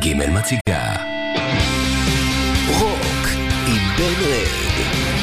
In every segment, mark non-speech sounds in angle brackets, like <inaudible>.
ג' מציגה. רוק עם בן רד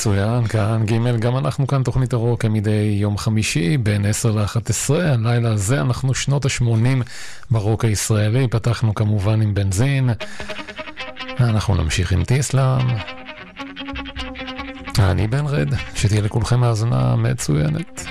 מצוין, כאן ג', גם אנחנו כאן תוכנית הרוק כמדי יום חמישי בין 10 ל-11, הלילה הזה אנחנו שנות ה-80 ברוק הישראלי, פתחנו כמובן עם בנזין, אנחנו נמשיך עם טיסלאם. אני בן רד, שתהיה לכולכם האזנה מצוינת.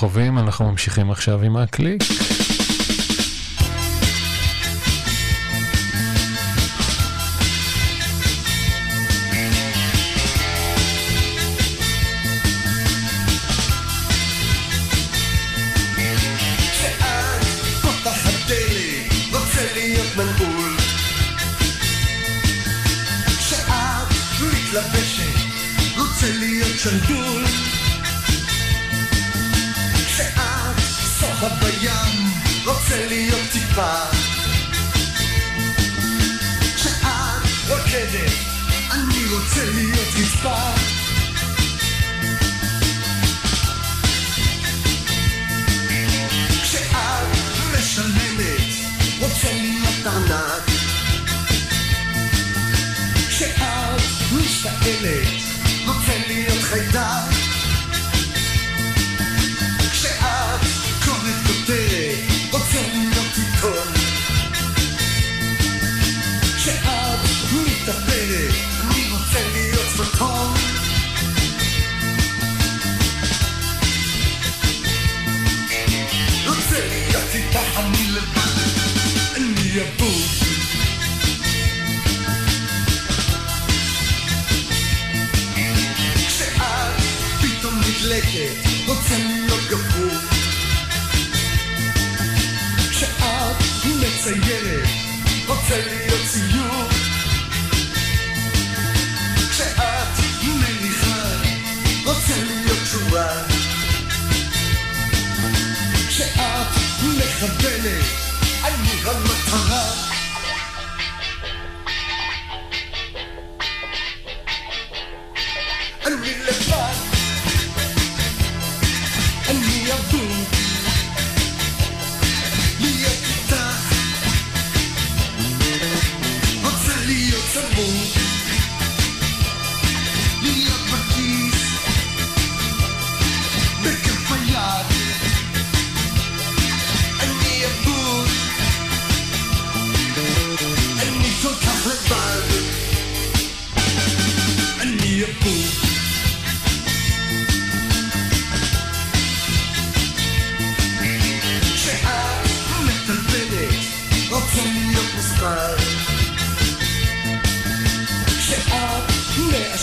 כוכבים, אנחנו ממשיכים עכשיו עם הקליק.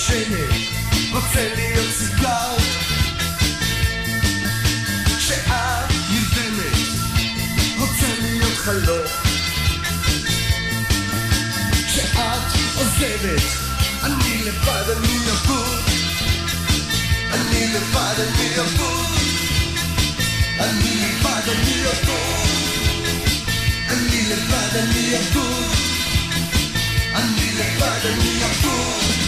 השני רוצה להיות סיגר. כשאת נרדמת רוצה להיות חלום. כשאת עוזבת אני לבד אני אבוד אני לבד אני אבוד אני לבד אני אבוד אני לבד אני אבוד אני לבד אני אבוד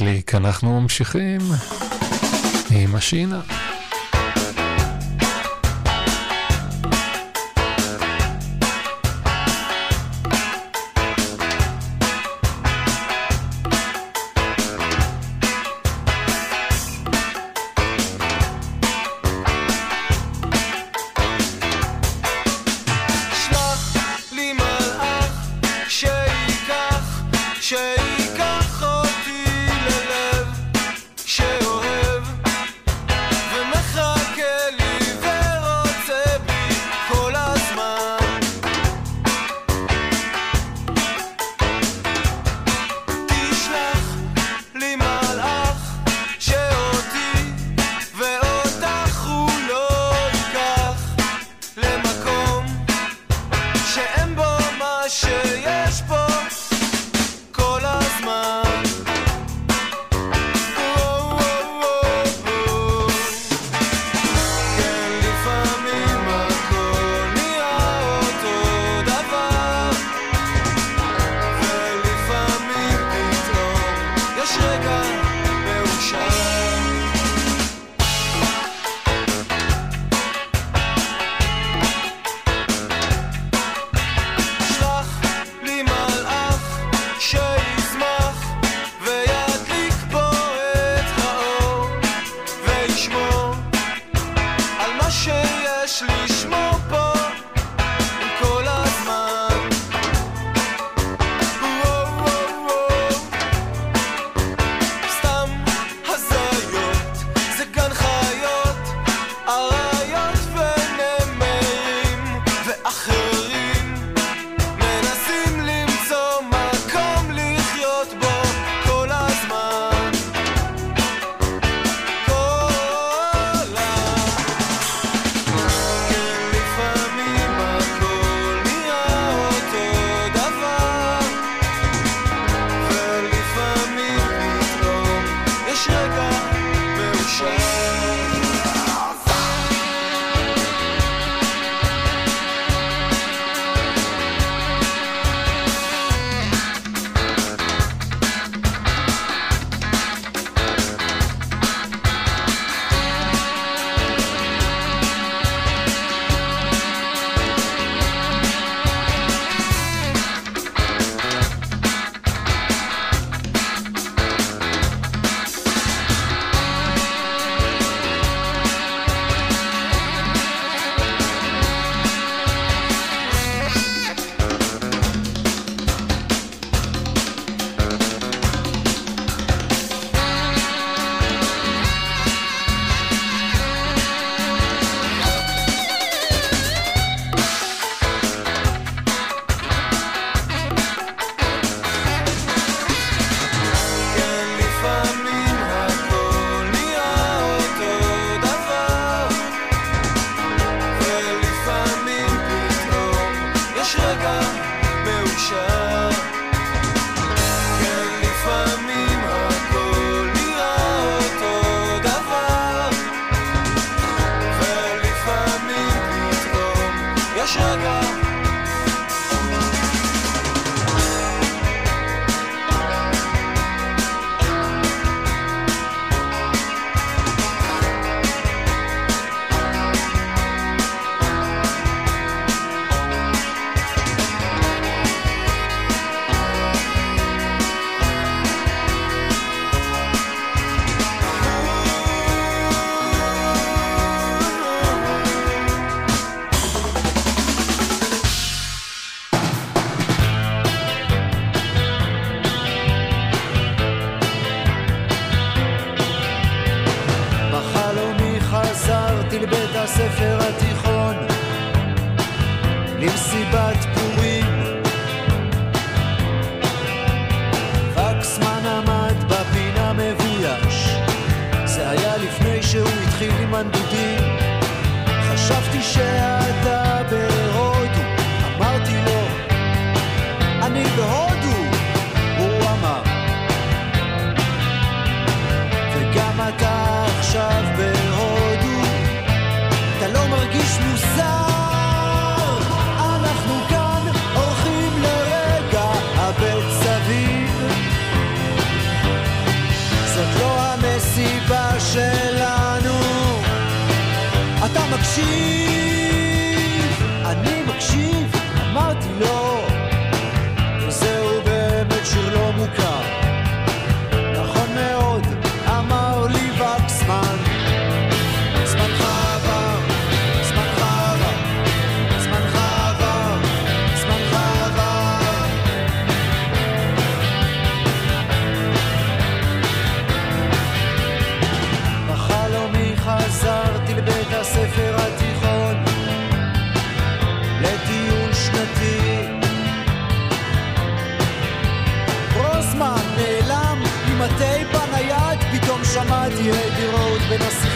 קליק, אנחנו ממשיכים עם השינה.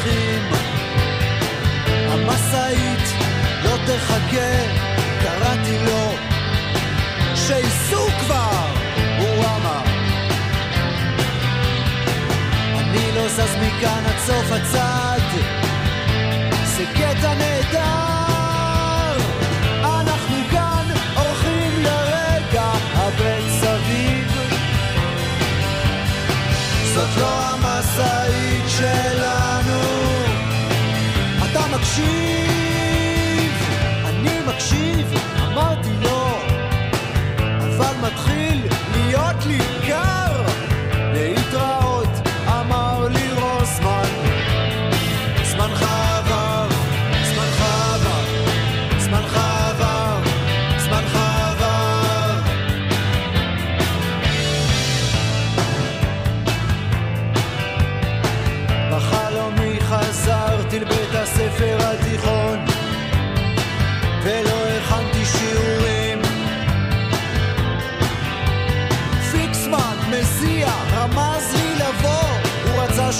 דרכים. המשאית לא תחכה, קראתי לו, שייסעו כבר, הוא אמר. אני לא זז מכאן עד סוף הצעד מקשיב, אני מקשיב, אמרתי לא, אבל מתחיל להיות לי קל.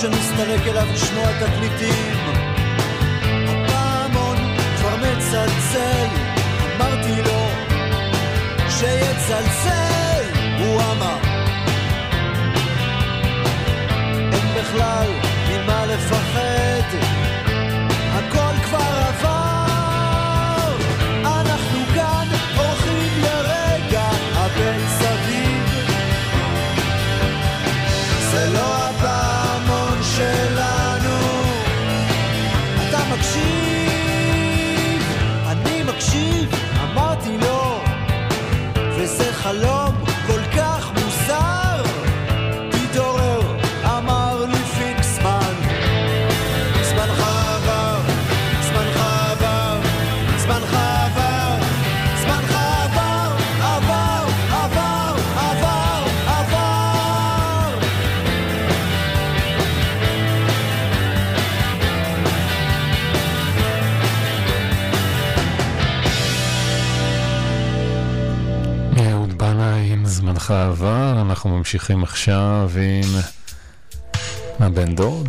שנסתלק אליו לשמוע תקליטים. הפעמון כבר מצלצל, אמרתי לו שיצלצל, הוא אמר. אין בכלל ממה לפחד העבר, אנחנו ממשיכים עכשיו עם הבן דוד.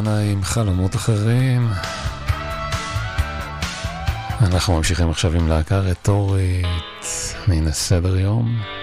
דנה עם חלומות אחרים. אנחנו ממשיכים עכשיו עם להקה רטורית מן הסדר יום.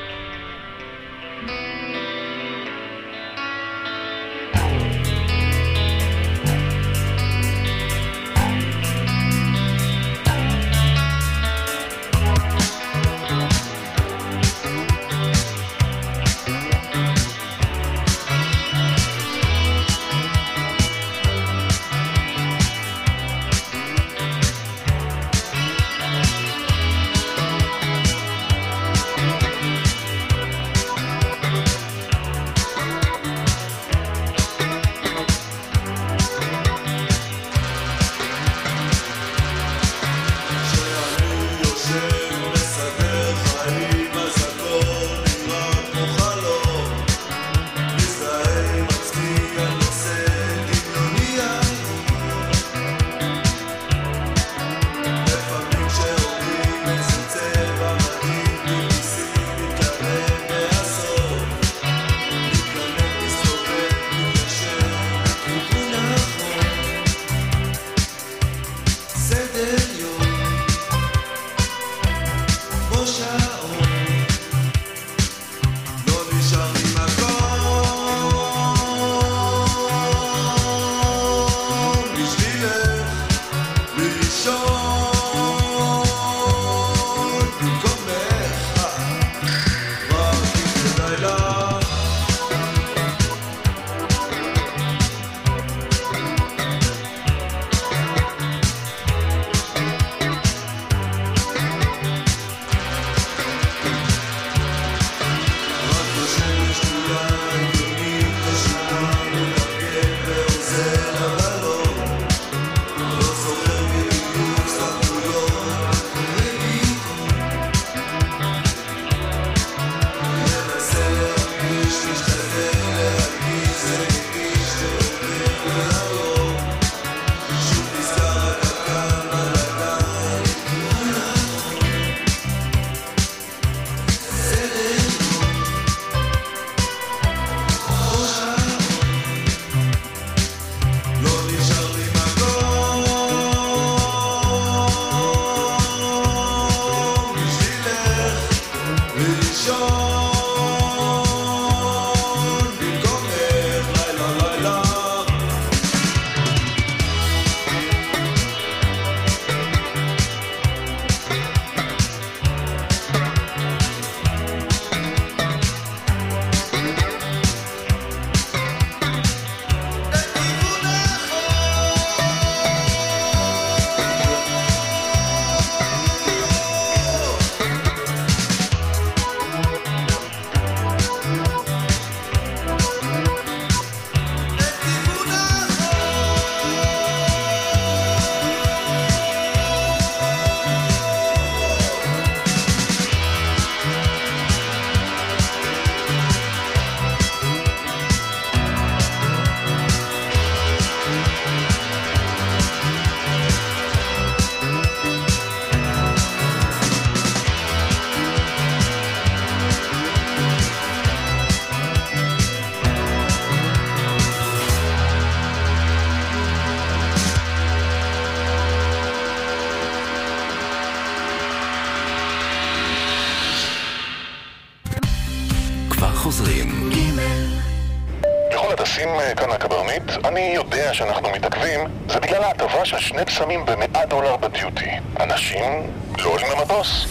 יודע שאנחנו מתעכבים, זה בגלל ההטבה של שני בשמים במאה דולר בדיוטי. אנשים לא עולים למטוס.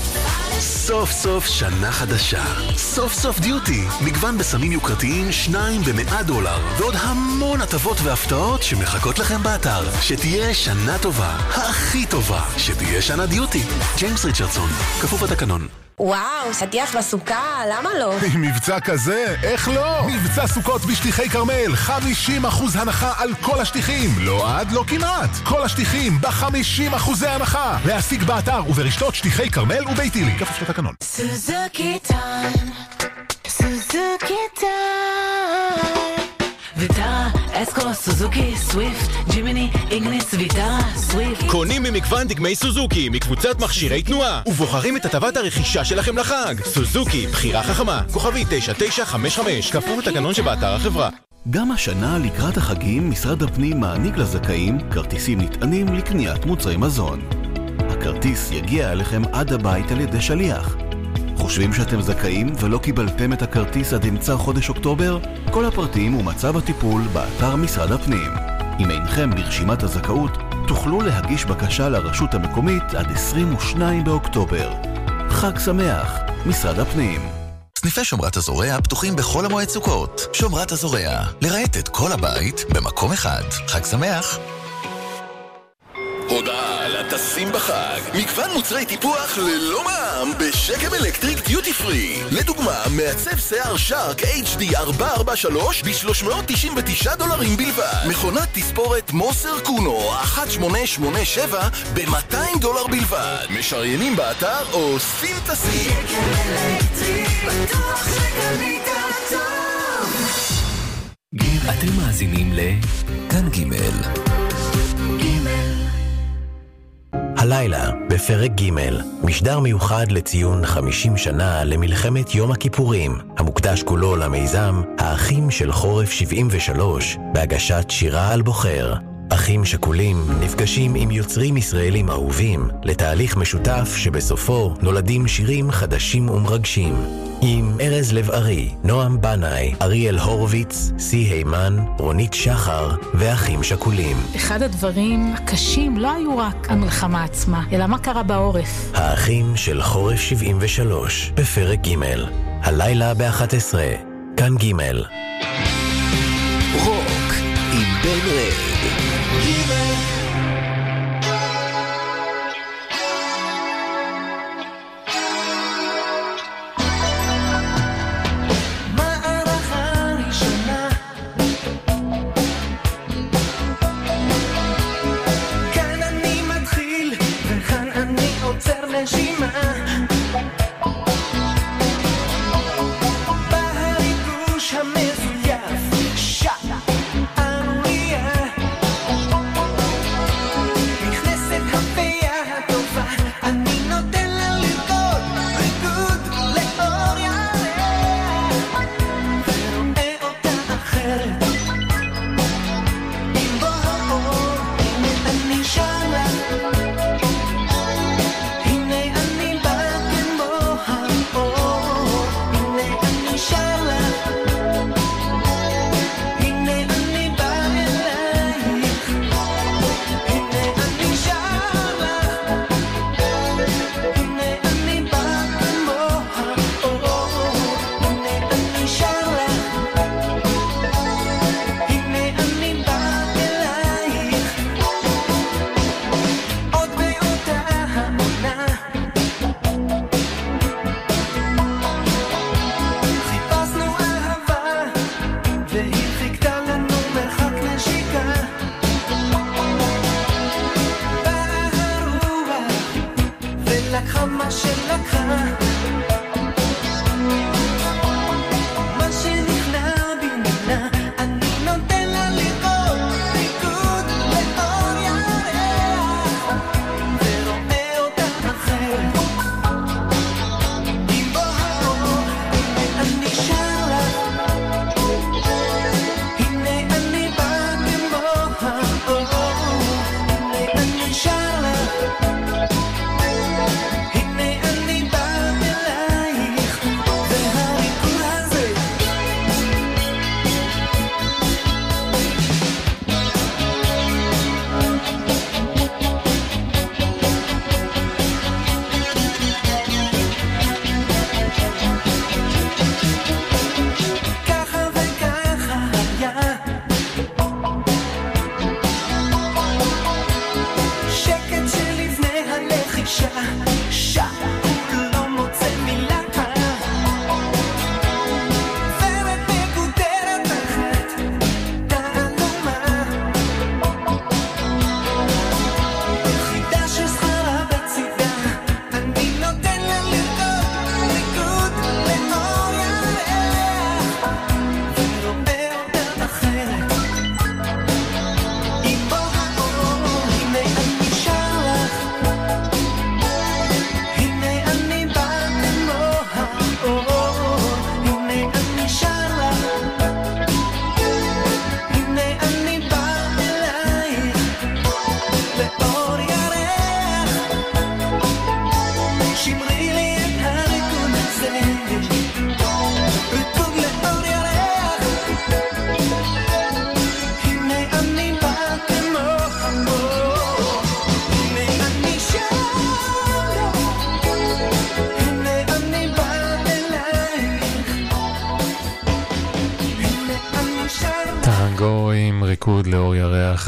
סוף סוף שנה חדשה. סוף סוף דיוטי. מגוון בסמים יוקרתיים, שניים במאה דולר. ועוד המון הטבות והפתעות שמחכות לכם באתר. שתהיה שנה טובה. הכי טובה. שתהיה שנה דיוטי. ג'יימס ריצ'רדסון. כפוף לתקנון. וואו, שטיח בסוכה, למה לא? <laughs> עם מבצע כזה, איך לא? מבצע סוכות בשטיחי כרמל, 50% הנחה על כל השטיחים. לא עד, לא כמעט. כל השטיחים ב-50% הנחה. להשיג באתר וברשתות שטיחי כרמל וביתילי. כפוף לתקנון. Suzuki time, Suzuki time. ויטרה, אסקו, סוזוקי, סוויפט, ג'ימיני, איגניס, ויטרה, סוויפט. קונים ממגוון דגמי סוזוקי מקבוצת מכשירי תנועה ובוחרים את הטבת הרכישה שלכם לחג. סוזוקי, בחירה חכמה, כוכבי 9955, כפוף לתקנון שבאתר החברה. גם השנה לקראת החגים משרד הפנים מעניק לזכאים כרטיסים נטענים לקניית מוצרי מזון. הכרטיס יגיע אליכם עד הבית על ידי שליח. חושבים שאתם זכאים ולא קיבלתם את הכרטיס עד אמצע חודש אוקטובר? כל הפרטים ומצב הטיפול באתר משרד הפנים. אם אינכם ברשימת הזכאות, תוכלו להגיש בקשה לרשות המקומית עד 22 באוקטובר. חג שמח, משרד הפנים. סניפי שומרת הזורע פתוחים בחול המועד סוכות. שומרת הזורע, לרהט את כל הבית במקום אחד. חג שמח. הודעה על הטסים בחג. מגוון מוצרי טיפוח ללא מע"מ בשקם אלקטריק דיוטי פרי. לדוגמה, מעצב שיער שרק HD 443 ב-399 דולרים בלבד. מכונת תספורת מוסר קונו 1887 ב-200 דולר בלבד. משריינים באתר או שים טסים. אתם מאזינים לכאן ג' הלילה, בפרק ג', משדר מיוחד לציון 50 שנה למלחמת יום הכיפורים, המוקדש כולו למיזם האחים של חורף 73, בהגשת שירה על בוחר. אחים שכולים נפגשים עם יוצרים ישראלים אהובים לתהליך משותף שבסופו נולדים שירים חדשים ומרגשים. עם ארז לב-ארי, נועם בנאי, אריאל הורוביץ, סי הימן, רונית שחר ואחים שכולים. אחד הדברים הקשים לא היו רק המלחמה עצמה, אלא מה קרה בעורף. האחים של חורף 73, בפרק ג', הלילה ב-11, כאן ג'. רוק עם בן רד. Even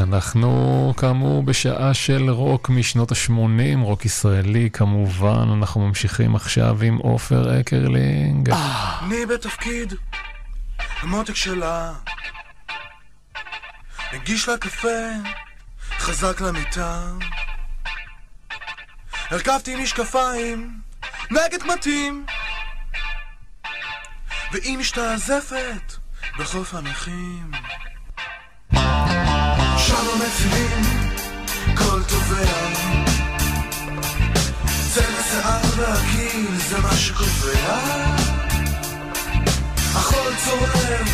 אנחנו כאמור בשעה של רוק משנות ה-80, רוק ישראלי כמובן. אנחנו ממשיכים עכשיו עם עופר אקרלינג. אני בתפקיד, המותק שלה. מגיש לה קפה, חזק למיטה. הרכבתי משקפיים, נגד קמטים. והיא משתעזפת בחוף הנכים. שקובע. החול צורם,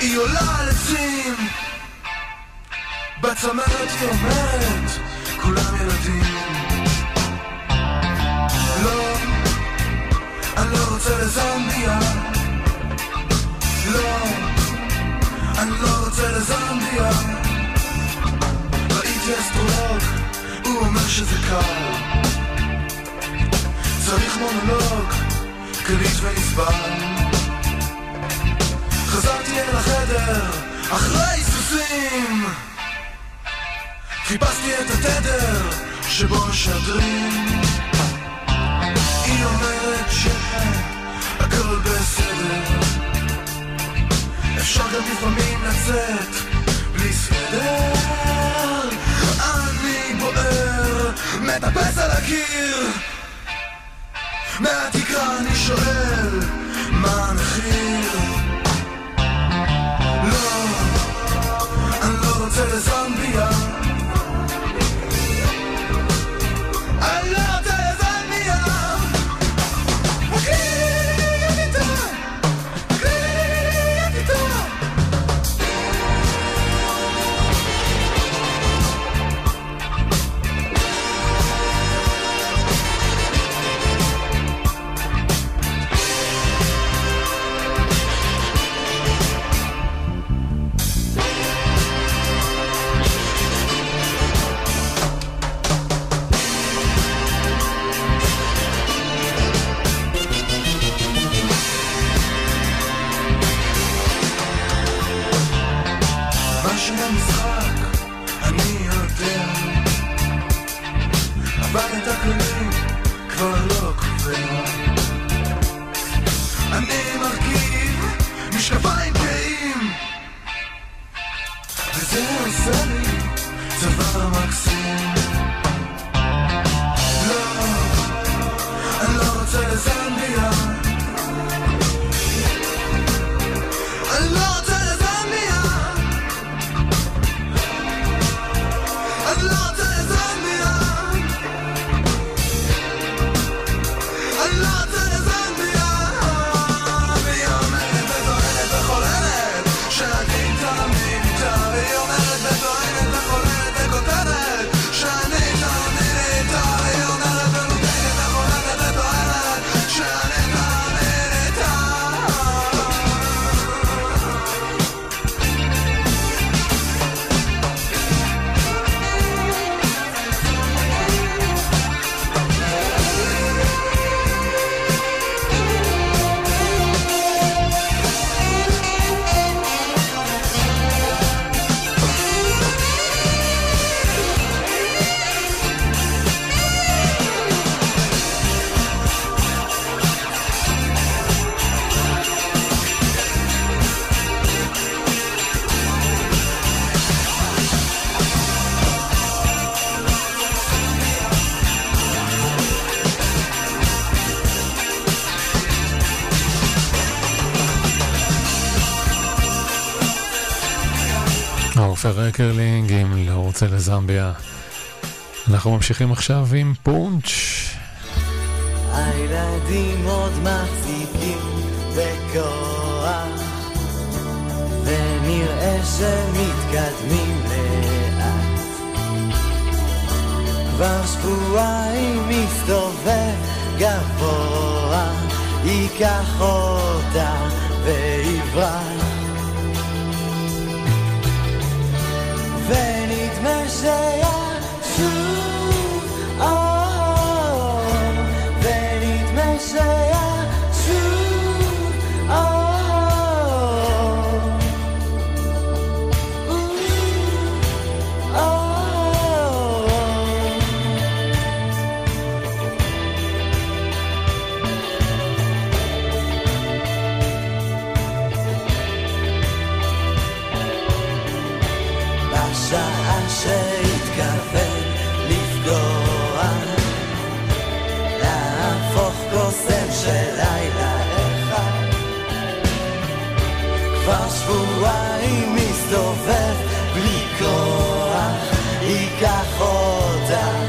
היא עולה על עצים. בצמרת היא אומרת, כולם ילדים. לא, אני לא רוצה לזמביה. לא, אני לא רוצה לזמביה. ראיתי אסטרולוג, הוא אומר שזה קל. צריך מונולוג, קליט ונסבל. חזרתי אל החדר, אחרי סוסים. חיפשתי את התדר שבו משדרים. היא אומרת שהכל בסדר. אפשר גם לפעמים לצאת בלי סדר. אני בוער, מטפס על הקיר. מהתקרה אני שואל, מה המחיר? לא, אני לא רוצה לזמביה. עופר אקרלינג עם לא רוצה לזמביה. אנחנו ממשיכים עכשיו עם פונץ'. הילדים עוד מחזיקים בכוח ונראה שמתקדמים לאט כבר שבועיים מסתובב גבוה ייקח אותה ויברח ונדמה שישוב אור ונדמה שישוב של לילה אחד. כבר שבועיים מסתובב בלי כוח, ייקח אותך.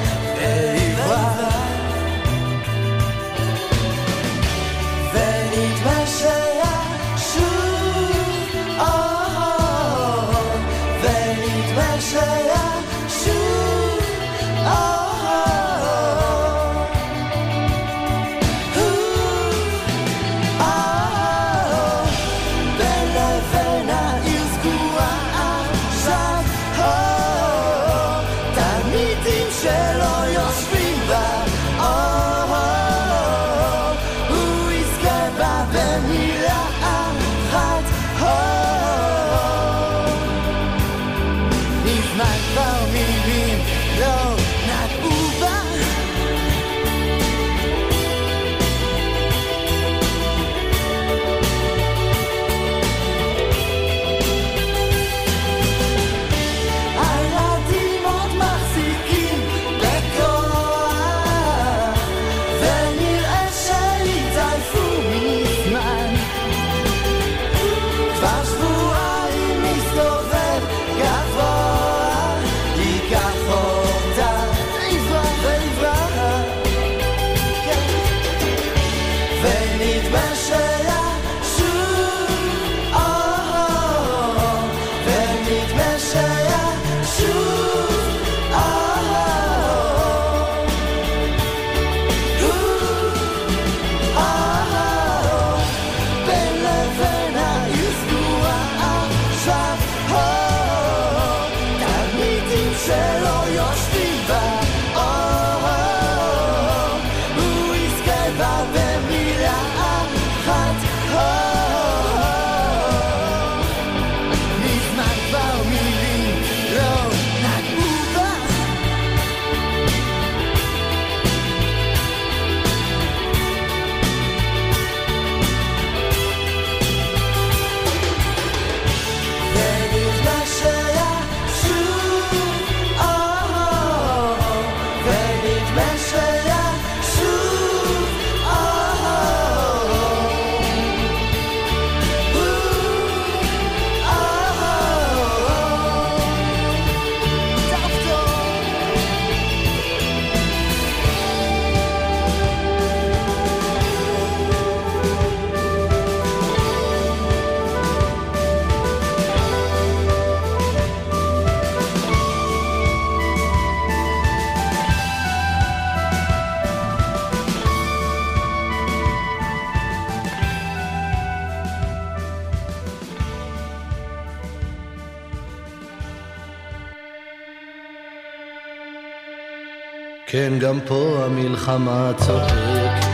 גם פה המלחמה צוחקת,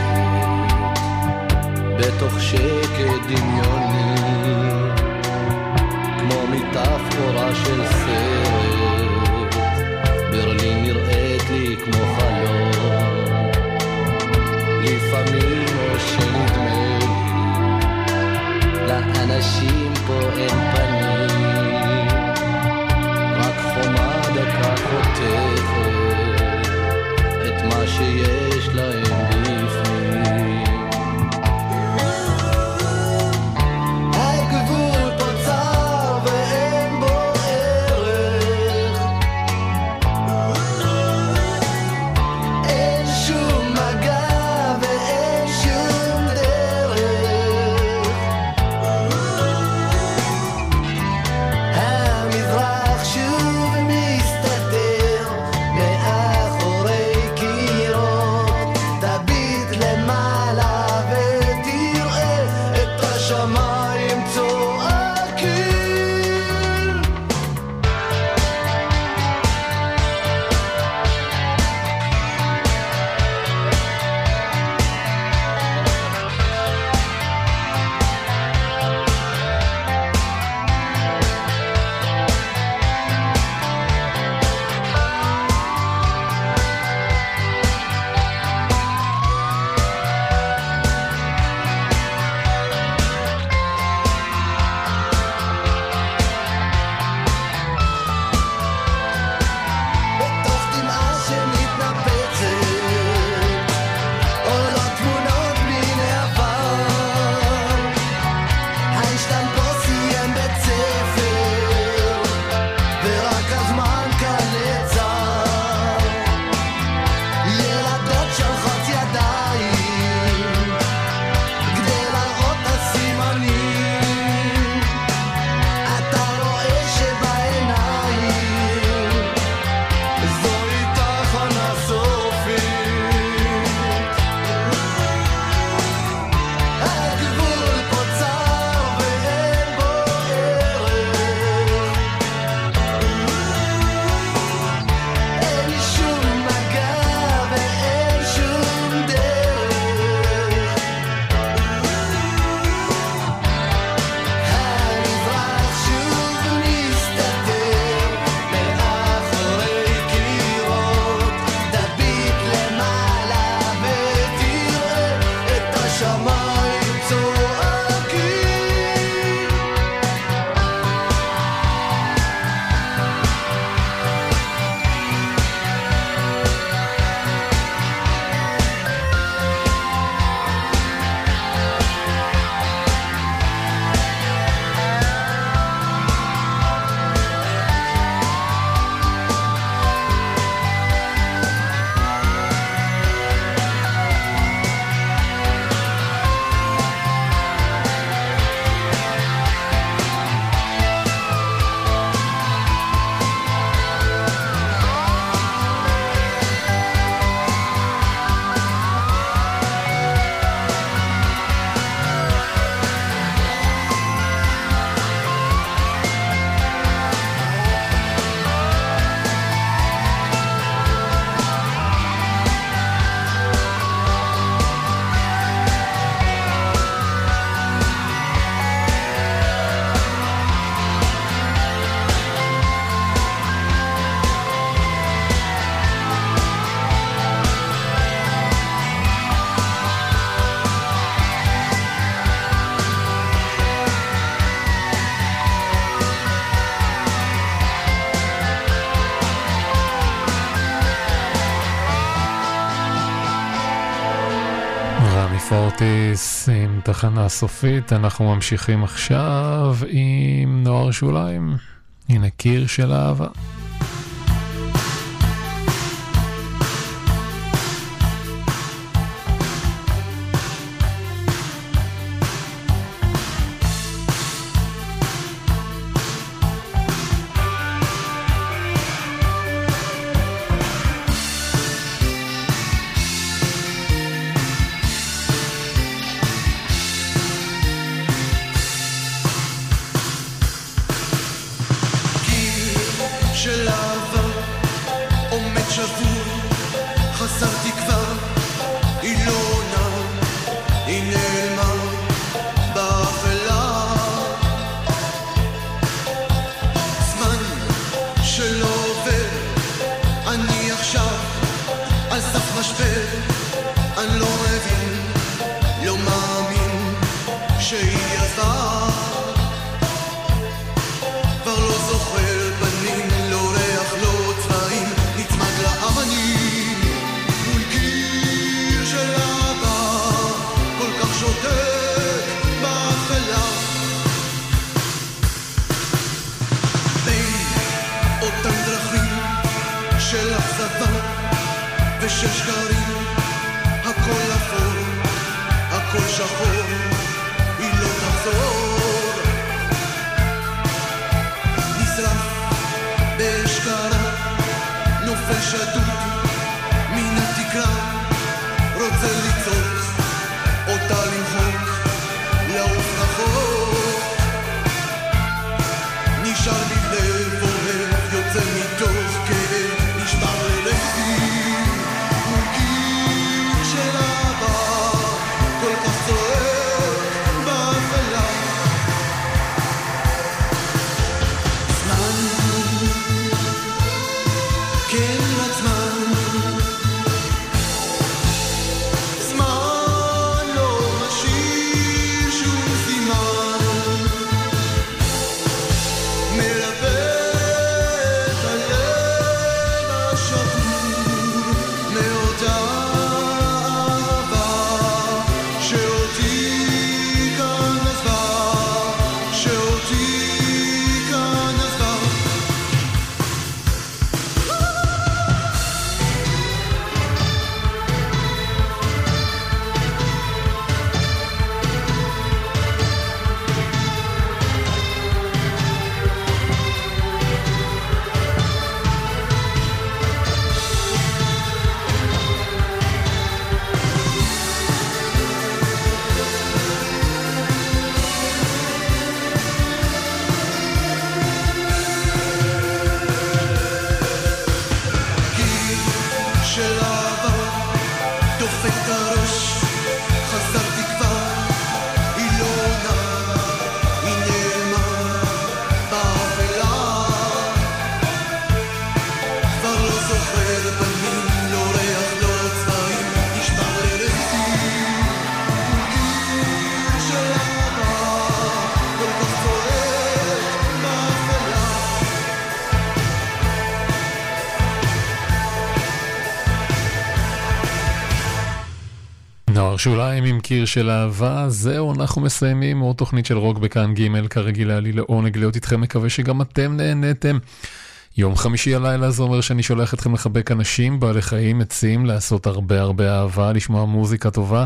בתוך שקט דמיוני, כמו מטאפורה של סרט, ברלין נראית לי כמו חלום, לפעמים או שנדמה לי, לאנשים פה אין... עם תחנה סופית, אנחנו ממשיכים עכשיו עם נוער שוליים, הנה קיר של אהבה. שוליים עם קיר של אהבה, זהו, אנחנו מסיימים עוד תוכנית של רוק בכאן ג', כרגיל היה לי לעונג להיות איתכם, מקווה שגם אתם נהנתם. יום חמישי הלילה זה אומר שאני שולח אתכם לחבק אנשים, בעלי חיים, עצים, לעשות הרבה הרבה אהבה, לשמוע מוזיקה טובה,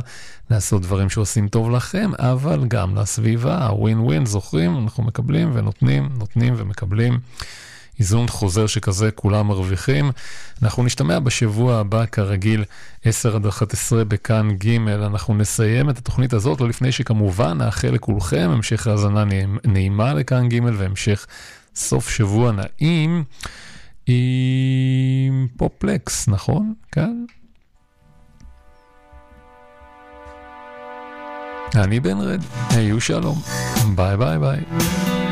לעשות דברים שעושים טוב לכם, אבל גם לסביבה, ווין ווין, זוכרים? אנחנו מקבלים ונותנים, נותנים ומקבלים. איזון חוזר שכזה, כולם מרוויחים. אנחנו נשתמע בשבוע הבא, כרגיל, 10 עד 11 בכאן ג'. אנחנו נסיים את התוכנית הזאת, לא לפני שכמובן נאחל לכולכם המשך האזנה נעימה לכאן ג' והמשך סוף שבוע נעים עם פופלקס, נכון? כן? אני בן רד, היו שלום, ביי ביי ביי.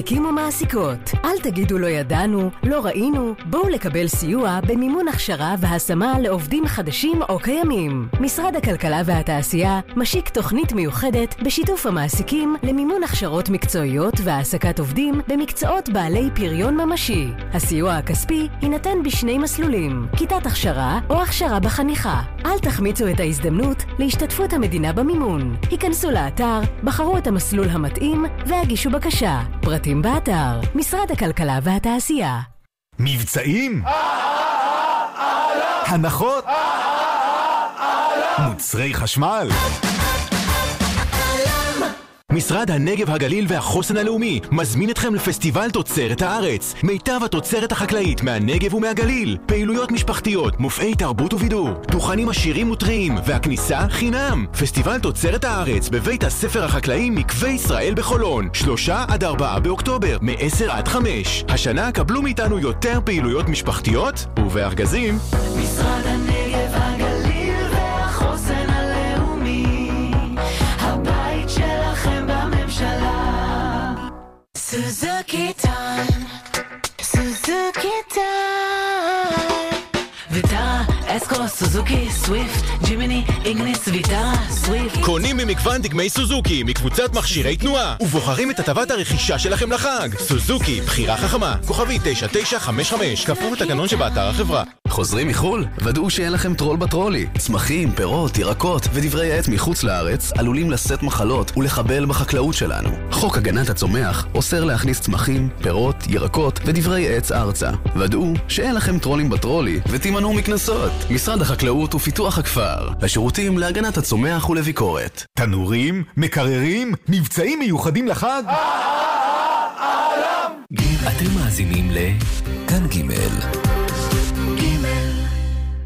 מעסיקים ומעסיקות, אל תגידו לא ידענו, לא ראינו, בואו לקבל סיוע במימון הכשרה והשמה לעובדים חדשים או קיימים. משרד הכלכלה והתעשייה משיק תוכנית מיוחדת בשיתוף המעסיקים למימון הכשרות מקצועיות והעסקת עובדים במקצועות בעלי פריון ממשי. הסיוע הכספי יינתן בשני מסלולים, כיתת הכשרה או הכשרה בחניכה. אל תחמיצו את ההזדמנות להשתתפות המדינה במימון. היכנסו לאתר, בחרו את המסלול המתאים והגישו בקשה. פרטים באתר, משרד הכלכלה והתעשייה. מבצעים? הנחות? מוצרי חשמל? משרד הנגב, הגליל והחוסן הלאומי מזמין אתכם לפסטיבל תוצרת הארץ. מיטב התוצרת החקלאית מהנגב ומהגליל. פעילויות משפחתיות, מופעי תרבות ובידור, דוכנים עשירים וטריים, והכניסה חינם. פסטיבל תוצרת הארץ בבית הספר החקלאי מקווה ישראל בחולון. שלושה עד ארבעה באוקטובר, מ-10 עד 5. השנה קבלו מאיתנו יותר פעילויות משפחתיות ובארגזים. משרד הנגב, סוזוקי time, סוזוקי time. אסקו, סוזוקי, סוויפט, ג'ימיני, איגניס, ויטרה, סוויפט. קונים ממגוון דגמי סוזוקי מקבוצת מכשירי תנועה ובוחרים את הטבת הרכישה שלכם לחג. סוזוקי, בחירה חכמה, כוכבית 9955, כפוף לתקנון שבאתר החברה. חוזרים מחו"ל? ודאו שאין לכם טרול בטרולי. צמחים, פירות, ירקות ודברי עץ מחוץ לארץ עלולים לשאת מחלות ולחבל בחקלאות שלנו. חוק הגנת הצומח אוסר להכניס צמחים, פירות, ירקות ודברי עץ ארצה. ודאו שאין לכם טרולים בטרולי ותימנעו מקנסות. משרד החקלאות ופיתוח הכפר. השירותים להגנת הצומח ולביקורת. תנורים? מקררים? מבצעים מיוחדים לחג? אתם מאזינים ל... כאן ג'